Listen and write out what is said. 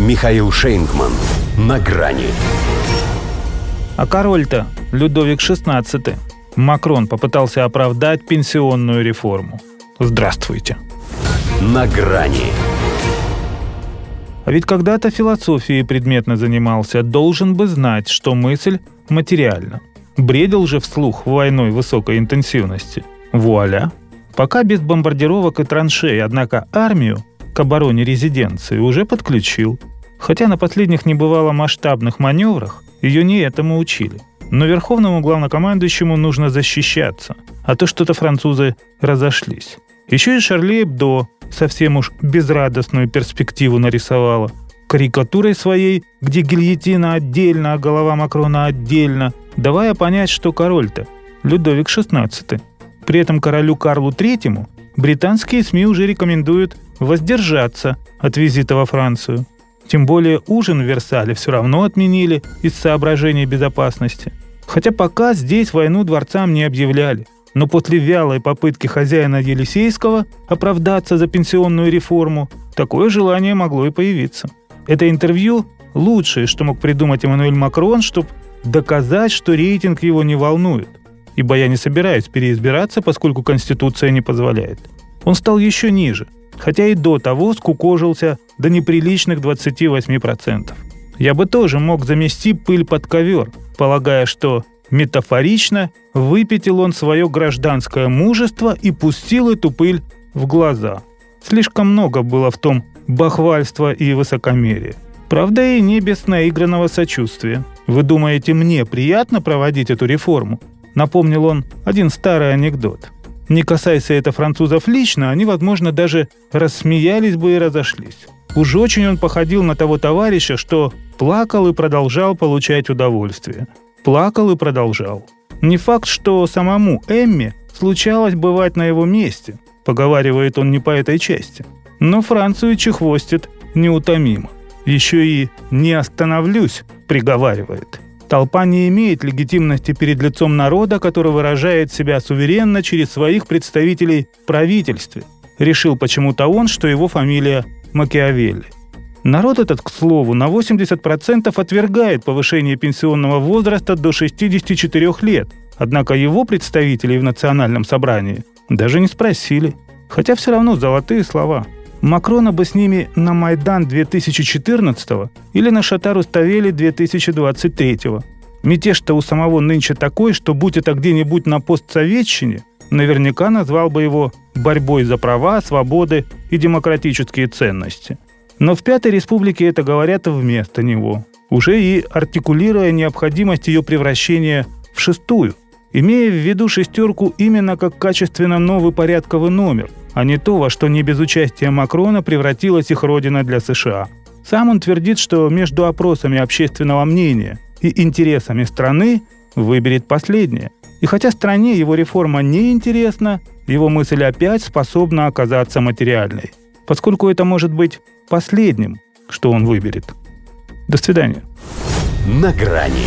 Михаил Шейнгман. На грани. А король-то Людовик XVI. Макрон попытался оправдать пенсионную реформу. Здравствуйте. На грани. А ведь когда-то философией предметно занимался, должен бы знать, что мысль материальна. Бредил же вслух войной высокой интенсивности. Вуаля. Пока без бомбардировок и траншей, однако армию к обороне резиденции уже подключил. Хотя на последних небывало масштабных маневрах ее не этому учили. Но верховному главнокомандующему нужно защищаться, а то что-то французы разошлись. Еще и Шарли Эбдо совсем уж безрадостную перспективу нарисовала. Карикатурой своей, где гильотина отдельно, а голова Макрона отдельно, давая понять, что король-то Людовик XVI. При этом королю Карлу III британские СМИ уже рекомендуют воздержаться от визита во Францию. Тем более ужин в Версале все равно отменили из соображений безопасности. Хотя пока здесь войну дворцам не объявляли. Но после вялой попытки хозяина Елисейского оправдаться за пенсионную реформу, такое желание могло и появиться. Это интервью – лучшее, что мог придумать Эммануэль Макрон, чтобы доказать, что рейтинг его не волнует. Ибо я не собираюсь переизбираться, поскольку Конституция не позволяет. Он стал еще ниже – хотя и до того скукожился до неприличных 28%. Я бы тоже мог замести пыль под ковер, полагая, что метафорично выпятил он свое гражданское мужество и пустил эту пыль в глаза. Слишком много было в том бахвальства и высокомерия. Правда, и не без наигранного сочувствия. Вы думаете, мне приятно проводить эту реформу? Напомнил он один старый анекдот – не касайся это французов лично, они, возможно, даже рассмеялись бы и разошлись. Уж очень он походил на того товарища, что плакал и продолжал получать удовольствие. Плакал и продолжал. Не факт, что самому Эмме случалось бывать на его месте, поговаривает он не по этой части. Но Францию чехвостит неутомимо. Еще и «не остановлюсь», приговаривает. Толпа не имеет легитимности перед лицом народа, который выражает себя суверенно через своих представителей в правительстве. Решил почему-то он, что его фамилия Макиавелли. Народ этот, к слову, на 80% отвергает повышение пенсионного возраста до 64 лет, однако его представителей в национальном собрании даже не спросили. Хотя все равно золотые слова – Макрона бы с ними на Майдан 2014 или на Шатару Ставели 2023 Мятеж-то у самого нынче такой, что будь это где-нибудь на постсоветчине, наверняка назвал бы его борьбой за права, свободы и демократические ценности. Но в Пятой Республике это говорят вместо него, уже и артикулируя необходимость ее превращения в шестую, имея в виду шестерку именно как качественно новый порядковый номер – а не то, во что не без участия Макрона превратилась их родина для США. Сам он твердит, что между опросами общественного мнения и интересами страны выберет последнее. И хотя стране его реформа не интересна, его мысль опять способна оказаться материальной, поскольку это может быть последним, что он выберет. До свидания. На грани